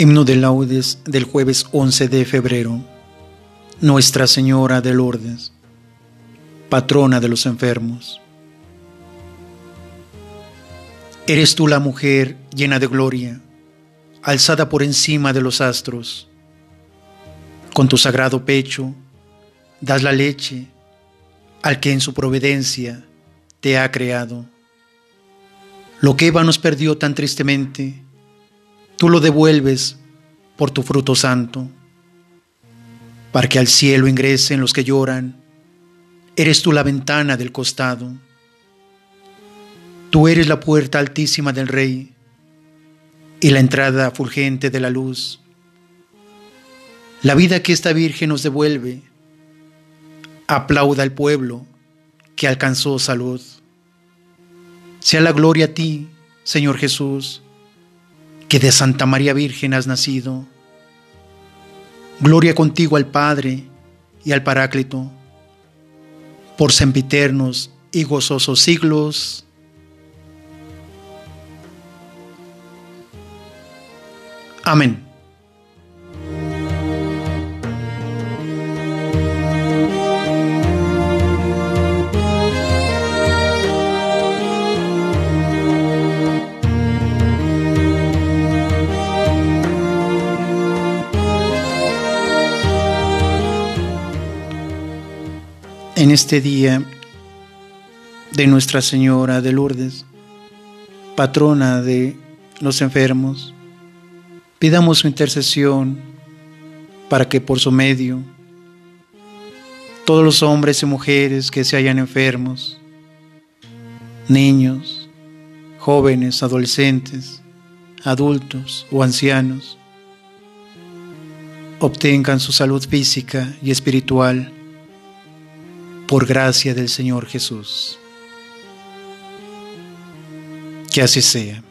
Himno de laudes del jueves 11 de febrero. Nuestra Señora de Lourdes, patrona de los enfermos. Eres tú la mujer llena de gloria, alzada por encima de los astros. Con tu sagrado pecho das la leche al que en su providencia te ha creado. Lo que Eva nos perdió tan tristemente, tú lo devuelves por tu fruto santo, para que al cielo ingresen los que lloran. Eres tú la ventana del costado. Tú eres la puerta altísima del Rey y la entrada fulgente de la luz. La vida que esta Virgen nos devuelve, aplauda al pueblo que alcanzó salud. Sea la gloria a ti, Señor Jesús que de Santa María Virgen has nacido. Gloria contigo al Padre y al Paráclito, por sempiternos y gozosos siglos. Amén. En este día de Nuestra Señora de Lourdes, patrona de los enfermos, pidamos su intercesión para que por su medio todos los hombres y mujeres que se hayan enfermos, niños, jóvenes, adolescentes, adultos o ancianos, obtengan su salud física y espiritual por gracia del Señor Jesús. Que así sea.